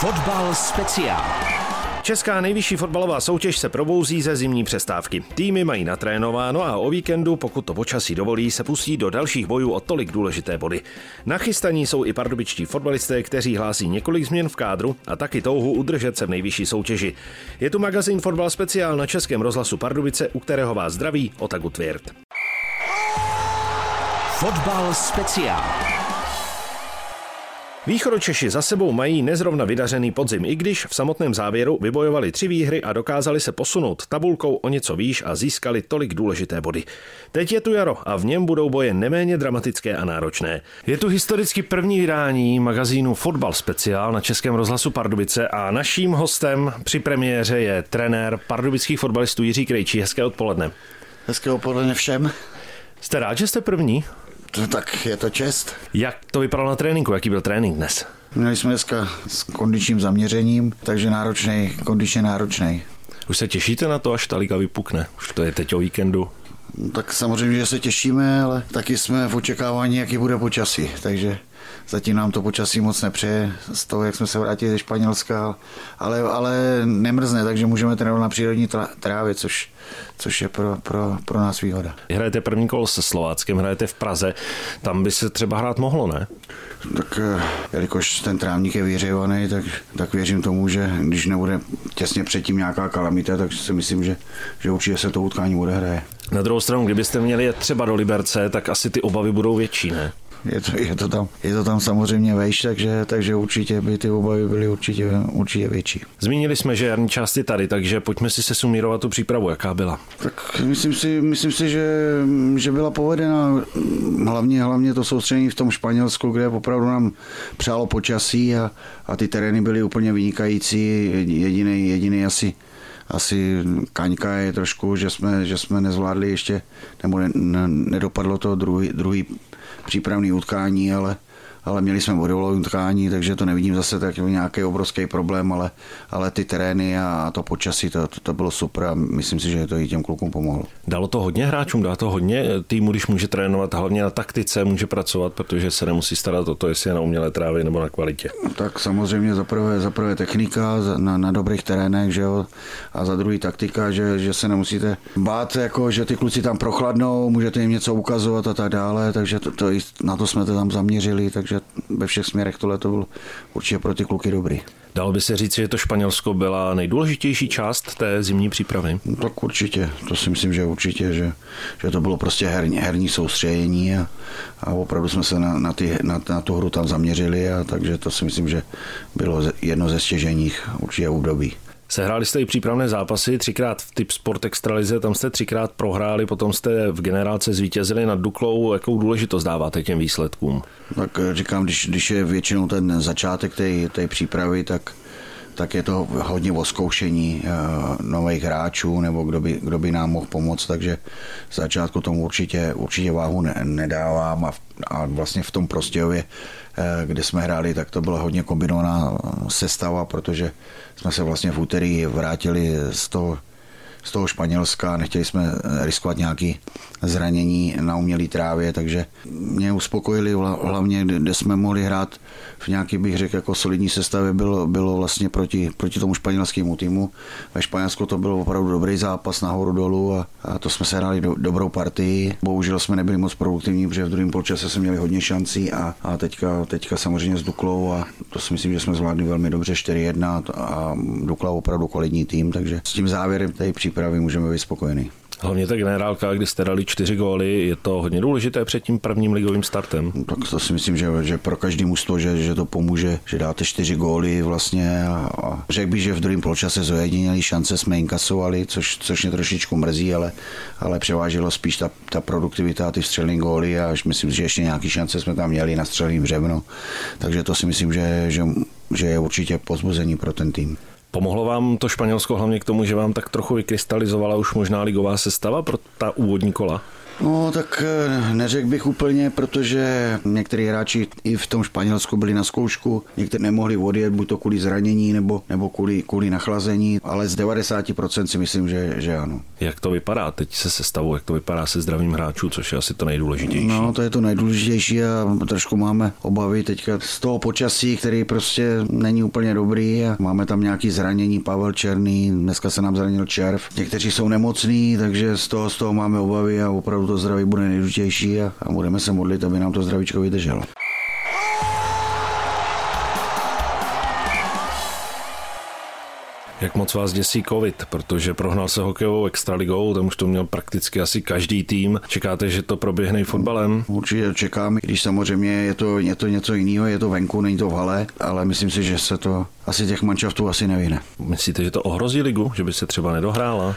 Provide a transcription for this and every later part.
Fotbal speciál. Česká nejvyšší fotbalová soutěž se probouzí ze zimní přestávky. Týmy mají natrénováno a o víkendu, pokud to počasí dovolí, se pustí do dalších bojů o tolik důležité body. Nachystaní jsou i pardubičtí fotbalisté, kteří hlásí několik změn v kádru a taky touhu udržet se v nejvyšší soutěži. Je tu magazín Fotbal speciál na Českém rozhlasu Pardubice, u kterého vás zdraví Otaku Tvěrt. Fotbal speciál. Východočeši za sebou mají nezrovna vydařený podzim, i když v samotném závěru vybojovali tři výhry a dokázali se posunout tabulkou o něco výš a získali tolik důležité body. Teď je tu jaro a v něm budou boje neméně dramatické a náročné. Je tu historicky první vydání magazínu Fotbal speciál na Českém rozhlasu Pardubice a naším hostem při premiéře je trenér pardubických fotbalistů Jiří Krejčí. Hezké odpoledne. Hezké odpoledne všem. Jste rád, že jste první? To, tak je to čest. Jak to vypadalo na tréninku? Jaký byl trénink dnes? Měli jsme dneska s kondičním zaměřením, takže náročný, kondičně náročný. Už se těšíte na to, až ta liga vypukne? Už to je teď o víkendu. Tak samozřejmě, že se těšíme, ale taky jsme v očekávání, jaký bude počasí, takže zatím nám to počasí moc nepřeje z toho, jak jsme se vrátili ze Španělska, ale, ale nemrzne, takže můžeme trénovat na přírodní trávě, což, což je pro, pro, pro nás výhoda. Hrajete první kolo se Slováckem, hrajete v Praze, tam by se třeba hrát mohlo, ne? Tak eh, jelikož ten trávník je vyřevaný, tak, tak věřím tomu, že když nebude těsně předtím nějaká kalamita, tak si myslím, že, že určitě se to utkání bude hraje. Na druhou stranu, kdybyste měli jet třeba do Liberce, tak asi ty obavy budou větší, ne? Je to, je to, tam, je to tam samozřejmě vejš, takže, takže určitě by ty obavy byly určitě, určitě větší. Zmínili jsme, že jarní části tady, takže pojďme si se sumírovat tu přípravu, jaká byla. Tak myslím si, myslím si že, že byla povedena hlavně, hlavně to soustředění v tom Španělsku, kde opravdu nám přálo počasí a, a ty terény byly úplně vynikající. Jediný, jediný asi asi kaňka je trošku, že jsme, že jsme nezvládli ještě, nebo ne, ne, nedopadlo to druhý, druhý přípravný utkání, ale ale měli jsme bodovou utkání, takže to nevidím zase tak nějaký obrovský problém, ale, ale ty terény a to počasí, to, to, to bylo super a myslím si, že to i těm klukům pomohlo. Dalo to hodně hráčům, dá to hodně týmu, když může trénovat, hlavně na taktice může pracovat, protože se nemusí starat o to, jestli je na umělé trávě nebo na kvalitě. Tak samozřejmě za prvé, za prvé technika na, na dobrých terénech, že jo, a za druhý taktika, že, že se nemusíte bát, jako, že ty kluci tam prochladnou, můžete jim něco ukazovat a tak dále, takže to, to, na to jsme to tam zaměřili, takže ve všech směrech tohle to bylo určitě pro ty kluky dobrý. Dalo by se říct, že to Španělsko byla nejdůležitější část té zimní přípravy? No, tak určitě, to si myslím, že určitě, že, že to bylo prostě herní, herní soustředění a, a opravdu jsme se na, na, ty, na, na tu hru tam zaměřili a takže to si myslím, že bylo jedno ze stěženích určitě období. Sehráli jste i přípravné zápasy, třikrát v typ Sport Extralize, tam jste třikrát prohráli, potom jste v generálce zvítězili nad Duklou. Jakou důležitost dáváte těm výsledkům? Tak eh, říkám, když, když je většinou ten začátek té, té přípravy, tak tak je to hodně o zkoušení uh, nových hráčů nebo kdo by, kdo by nám mohl pomoct, takže v začátku tomu určitě, určitě váhu ne, nedávám a, a vlastně v tom Prostějově, kde jsme hráli, tak to byla hodně kombinovaná sestava, protože jsme se vlastně v úterý vrátili z toho z toho Španělska, nechtěli jsme riskovat nějaký zranění na umělé trávě, takže mě uspokojili hlavně, kde jsme mohli hrát v nějaký, bych řekl, jako solidní sestavě, bylo, bylo vlastně proti, proti tomu španělskému týmu. Ve Španělsku to byl opravdu dobrý zápas nahoru dolů a, a to jsme se hráli do, dobrou partii. Bohužel jsme nebyli moc produktivní, protože v druhém polčase jsme měli hodně šancí a, a teďka, teďka samozřejmě s Duklou a to si myslím, že jsme zvládli velmi dobře 4-1 a Dukla opravdu kvalitní tým, takže s tím závěrem té přípravy můžeme být spokojení. Hlavně ta generálka, kdy jste dali čtyři góly, je to hodně důležité před tím prvním ligovým startem. Tak to si myslím, že, že pro každý mužstvo, že, že to pomůže, že dáte čtyři góly vlastně a, a řekl bych, že v druhém poločase zojediněli šance jsme inkasovali, což, což mě trošičku mrzí, ale, ale převážilo spíš ta, ta produktivita a ty střelní góly a myslím, že ještě nějaké šance jsme tam měli na střelný břevno. Takže to si myslím, že, že, že je určitě pozbuzení pro ten tým. Pomohlo vám to Španělsko hlavně k tomu, že vám tak trochu vykrystalizovala už možná ligová sestava pro ta úvodní kola? No, tak eh, neřekl bych úplně, protože některý hráči i v tom Španělsku byli na zkoušku, někteří nemohli odjet, buď to kvůli zranění nebo, nebo kvůli, kvůli nachlazení, ale z 90% si myslím, že, že ano. Jak to vypadá teď se sestavou, jak to vypadá se zdravím hráčů, což je asi to nejdůležitější? No, to je to nejdůležitější a trošku máme obavy teďka z toho počasí, který prostě není úplně dobrý a máme tam nějaký zranění, Pavel Černý, dneska se nám zranil červ. Někteří jsou nemocní, takže z toho, z toho máme obavy a opravdu to zdraví bude nejdůležitější a, a budeme se modlit, aby nám to zdravíčko vydrželo. Jak moc vás děsí covid, protože prohnal se hokejovou extraligou, tam už to měl prakticky asi každý tým. Čekáte, že to proběhne i fotbalem? Určitě čekám, když samozřejmě je to, je to něco jiného, je to venku, není to v hale, ale myslím si, že se to asi těch manšaftů asi nevyhne. Myslíte, že to ohrozí ligu, že by se třeba nedohrála?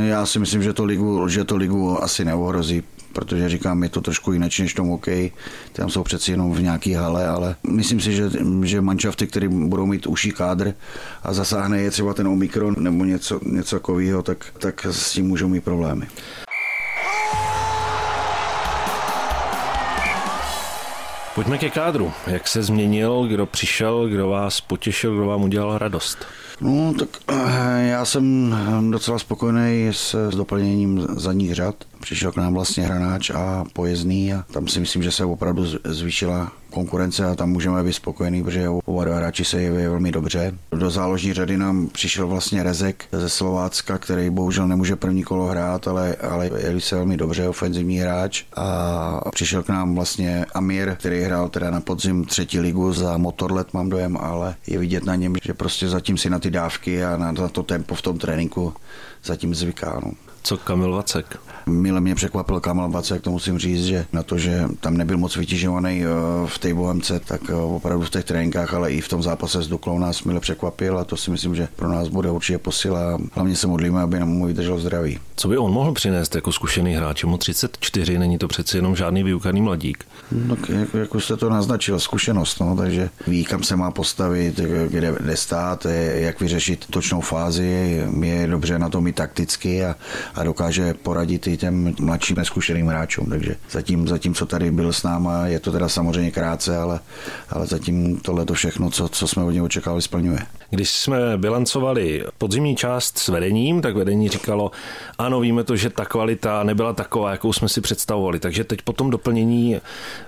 Já si myslím, že to ligu, že to ligu asi neohrozí, protože říkám, je to trošku jinak než tomu hokej. Tam jsou přeci jenom v nějaký hale, ale myslím si, že, že manšafty, které budou mít uší kádr a zasáhne je třeba ten Omikron nebo něco, něco takového, tak, tak s tím můžou mít problémy. Pojďme ke kádru. Jak se změnil, kdo přišel, kdo vás potěšil, kdo vám udělal radost? No, tak eh, já jsem docela spokojený s, s doplněním zadních řad. Přišel k nám vlastně hranáč a pojezdný a tam si myslím, že se opravdu zvýšila konkurence a tam můžeme být spokojení, protože oba dva hráči se jeví velmi dobře. Do záložní řady nám přišel vlastně Rezek ze Slovácka, který bohužel nemůže první kolo hrát, ale, ale jeli se velmi dobře, ofenzivní hráč. A přišel k nám vlastně Amir, který hrál teda na podzim třetí ligu za Motorlet, mám dojem, ale je vidět na něm, že prostě zatím si na ty dávky a na to tempo v tom tréninku zatím zvyká. No. Co Kamil Vacek? Mile mě překvapil Kamil Vacek, to musím říct, že na to, že tam nebyl moc vytěžovaný eh, v té Bohemce, tak eh, opravdu v těch tréninkách, ale i v tom zápase s Duklou nás mile překvapil a to si myslím, že pro nás bude určitě posila. Hlavně se modlíme, aby nám mu vydržel zdraví. Co by on mohl přinést jako zkušený hráč? Mu 34, není to přeci jenom žádný vyukaný mladík. No, jak, jak už jste to naznačil, zkušenost, no, takže ví, kam se má postavit, kde, kde stát, jak vyřešit točnou fázi, je dobře na tom i takticky a, a dokáže poradit i těm mladším neskušeným hráčům. Takže zatím, zatím, co tady byl s náma, je to teda samozřejmě krátce, ale, ale zatím tohle to všechno, co, co jsme od něj očekávali, splňuje. Když jsme bilancovali podzimní část s vedením, tak vedení říkalo, ano, víme to, že ta kvalita nebyla taková, jakou jsme si představovali. Takže teď po tom doplnění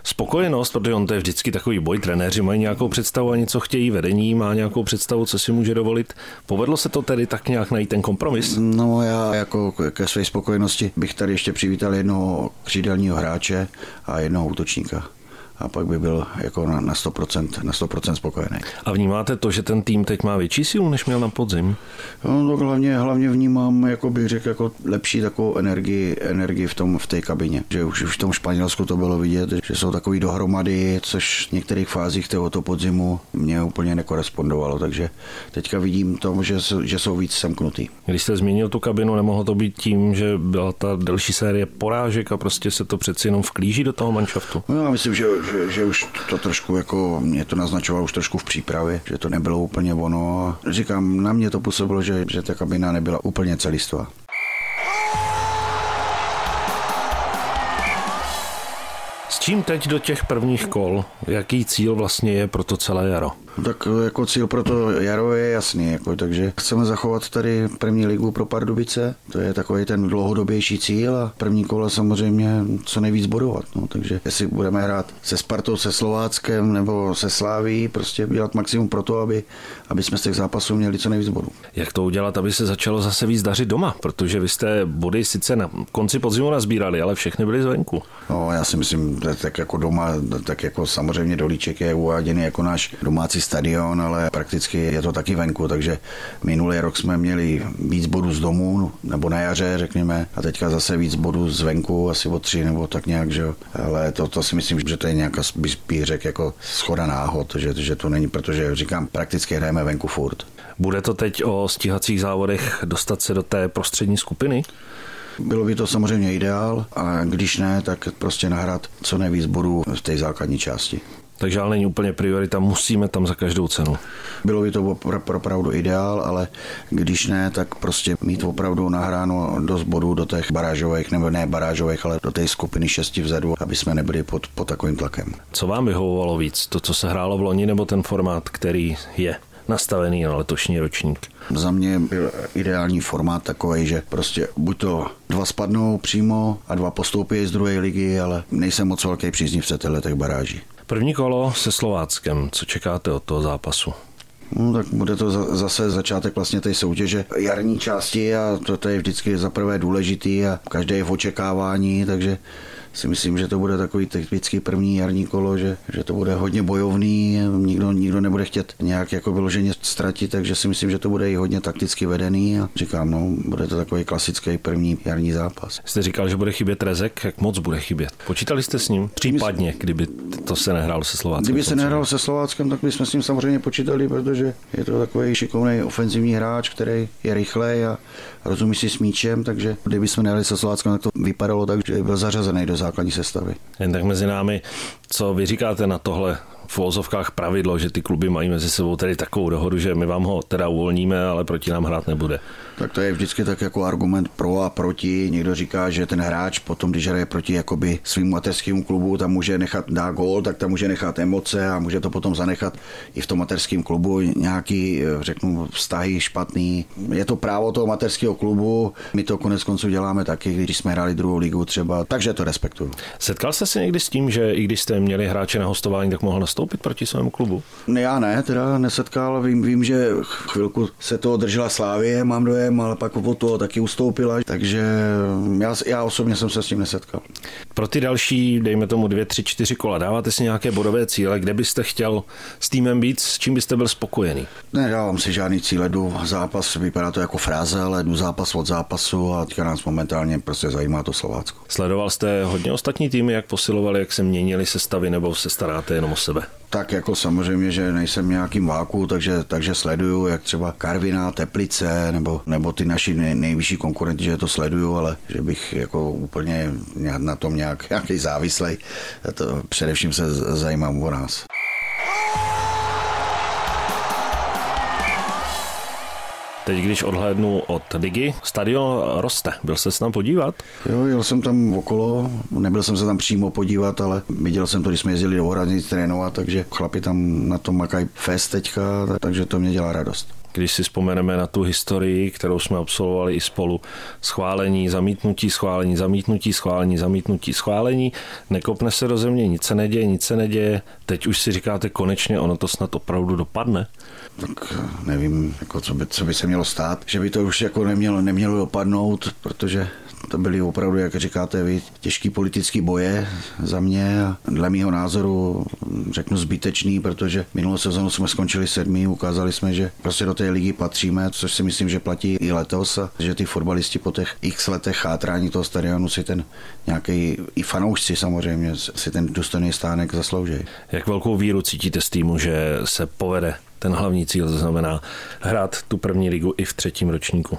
spokojenost, protože on to je vždycky takový boj, trenéři mají nějakou představu a něco chtějí, vedení má nějakou představu, co si může dovolit. Povedlo se to tedy tak nějak najít ten kompromis? No já jako ke své spokojenosti bych tady ještě přivítal jednoho křídelního hráče a jednoho útočníka a pak by byl jako na, na 100%, na 100% spokojený. A vnímáte to, že ten tým teď má větší sílu, než měl na podzim? No, tak hlavně, hlavně vnímám, jako bych řekl, jako lepší takovou energii, energii v, tom, v té kabině. Že už, už v tom Španělsku to bylo vidět, že jsou takový dohromady, což v některých fázích tohoto podzimu mě úplně nekorespondovalo, takže teďka vidím to, že, že jsou víc semknutý. Když jste změnil tu kabinu, nemohlo to být tím, že byla ta delší série porážek a prostě se to přeci jenom vklíží do toho manšaftu? No, já myslím, že že, že už to trošku jako, mě to naznačovalo už trošku v přípravě, že to nebylo úplně ono. Říkám, na mě to působilo, že, že ta kabina nebyla úplně celistvá. S čím teď do těch prvních kol? Jaký cíl vlastně je pro to celé jaro? Tak jako cíl pro to jaro je jasný, jako, takže chceme zachovat tady první ligu pro Pardubice, to je takový ten dlouhodobější cíl a první kola samozřejmě co nejvíc bodovat, no, takže jestli budeme hrát se Spartou, se Slováckem nebo se Sláví, prostě dělat maximum pro to, aby, aby jsme z těch zápasů měli co nejvíc bodů. Jak to udělat, aby se začalo zase víc dařit doma, protože vy jste body sice na konci podzimu nazbírali, ale všechny byly zvenku. No, já si myslím, tak jako doma, tak jako samozřejmě Dolíček je uváděný jako náš domácí stadion, ale prakticky je to taky venku, takže minulý rok jsme měli víc bodů z domu, nebo na jaře, řekněme, a teďka zase víc bodů z venku, asi o tři nebo tak nějak, že jo. Ale to, to si myslím, že to je nějaká bych řekl jako schoda náhod, že, že to není, protože říkám, prakticky hrajeme venku furt. Bude to teď o stíhacích závodech dostat se do té prostřední skupiny? Bylo by to samozřejmě ideál a když ne, tak prostě nahrát co nejvíc bodů v té základní části. Takže ale není úplně priorita, musíme tam za každou cenu. Bylo by to opravdu ideál, ale když ne, tak prostě mít opravdu nahráno dost bodů do těch barážových, nebo ne barážových, ale do té skupiny šesti vzadu, aby jsme nebyli pod, pod takovým tlakem. Co vám vyhovovalo víc? To, co se hrálo v loni, nebo ten formát, který je? nastavený na letošní ročník. Za mě byl ideální formát takový, že prostě buď to dva spadnou přímo a dva postoupí z druhé ligy, ale nejsem moc velký příznivce těch baráží. První kolo se Slováckem. Co čekáte od toho zápasu? No, tak bude to zase začátek vlastně té soutěže jarní části a to, to je vždycky za prvé důležitý a každé je v očekávání, takže si myslím, že to bude takový typický první jarní kolo, že, že to bude hodně bojovný, nikdo, nikdo nebude chtět nějak jako vyloženě ztratit, takže si myslím, že to bude i hodně takticky vedený a říkám, no, bude to takový klasický první jarní zápas. Jste říkal, že bude chybět Rezek, jak moc bude chybět? Počítali jste s ním? Případně, kdyby to se nehrálo se Slováckem? Kdyby se nehrálo se Slováckem, tak bychom s ním samozřejmě počítali, protože je to takový šikovný ofenzivní hráč, který je rychlej a rozumí si s míčem, takže kdyby jsme nehráli se Slováckem, tak to vypadalo tak, že byl zařazený do základní sestavy. Jen tak mezi námi, co vy říkáte na tohle v vozovkách pravidlo, že ty kluby mají mezi sebou tedy takovou dohodu, že my vám ho teda uvolníme, ale proti nám hrát nebude. Tak to je vždycky tak jako argument pro a proti. Někdo říká, že ten hráč potom, když hraje proti jakoby svým mateřským klubu, tam může nechat dá gól, tak tam může nechat emoce a může to potom zanechat i v tom mateřském klubu nějaký, řeknu, vztahy špatný. Je to právo toho mateřského klubu, my to konec konců děláme taky, když jsme hráli druhou ligu třeba, takže to respektuju. Setkal jste se někdy s tím, že i když jste měli hráče na hostování, tak mohl nastoupit proti svému klubu? Ne, já ne, teda nesetkal, vím, vím, že chvilku se to držela Slávě, mám dojem, ale pak od toho taky ustoupila, takže já, já osobně jsem se s tím nesetkal. Pro ty další, dejme tomu dvě, tři, čtyři kola, dáváte si nějaké bodové cíle, kde byste chtěl s týmem být, s čím byste byl spokojený? Nedávám si žádný cíle, jdu zápas, vypadá to jako fráze, ale jdu zápas od zápasu a teďka nás momentálně prostě zajímá to Slovácko. Sledoval jste hodně ostatní týmy, jak posilovali, jak se měnili sestavy, nebo se staráte jenom o sebe? Tak jako samozřejmě, že nejsem nějakým váku, takže, takže sleduju, jak třeba Karviná, Teplice nebo, nebo ty naši nej, nejvyšší konkurenti, že to sleduju, ale že bych jako úplně na tom nějak, nějaký závislej, to především se zajímám o nás. Teď, když odhlédnu od ligy, stadion roste. Byl se tam podívat? Jo, jel jsem tam okolo, nebyl jsem se tam přímo podívat, ale viděl jsem to, když jsme jezdili do Horadnic trénovat, takže chlapi tam na tom makají fest teďka, takže to mě dělá radost. Když si vzpomeneme na tu historii, kterou jsme absolvovali i spolu, schválení, zamítnutí, schválení, zamítnutí, schválení, zamítnutí, schválení, nekopne se do země, nic se neděje, nic se neděje, teď už si říkáte konečně, ono to snad opravdu dopadne? Tak nevím, jako co, by, co by se mělo stát, že by to už jako nemělo, nemělo dopadnout, protože to byly opravdu, jak říkáte vy, těžký politický boje za mě. A dle mého názoru řeknu zbytečný, protože minulou sezonu jsme skončili sedmý, ukázali jsme, že prostě do ligy patříme, což si myslím, že platí i letos že ty fotbalisti po těch x letech chátrání toho stadionu si ten nějaký, i fanoušci samozřejmě, si ten důstojný stánek zaslouží. Jak velkou víru cítíte z týmu, že se povede ten hlavní cíl, to znamená hrát tu první ligu i v třetím ročníku?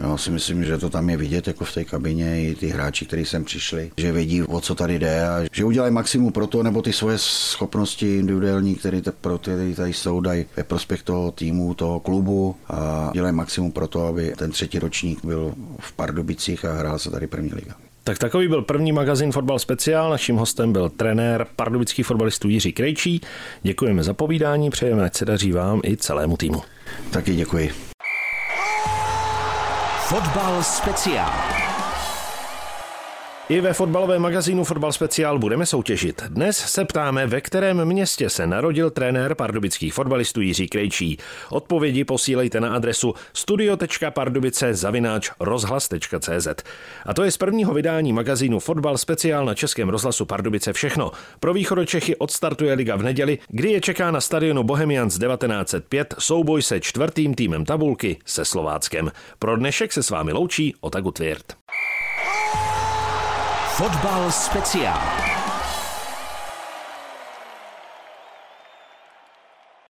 Já si myslím, že to tam je vidět jako v té kabině i ty hráči, kteří sem přišli, že vědí, o co tady jde a že udělají maximum pro to, nebo ty svoje schopnosti individuální, které pro ty tady jsou, dají ve prospěch toho týmu, toho klubu a dělají maximum pro to, aby ten třetí ročník byl v Pardubicích a hrál se tady první liga. Tak takový byl první magazín Fotbal Speciál. Naším hostem byl trenér pardubických fotbalistů Jiří Krejčí. Děkujeme za povídání, přejeme, ať se daří vám i celému týmu. Taky děkuji. Fotbal speciál. I ve fotbalovém magazínu Fotbal Speciál budeme soutěžit. Dnes se ptáme, ve kterém městě se narodil trenér pardubických fotbalistů Jiří Krejčí. Odpovědi posílejte na adresu studio.pardubice zavináč rozhlas.cz. A to je z prvního vydání magazínu Fotbal Speciál na Českém rozhlasu Pardubice všechno. Pro Čechy odstartuje liga v neděli, kdy je čeká na stadionu Bohemians 1905 souboj se čtvrtým týmem tabulky se Slováckem. Pro dnešek se s vámi loučí Otagu Tvirt. Fotbal speciál.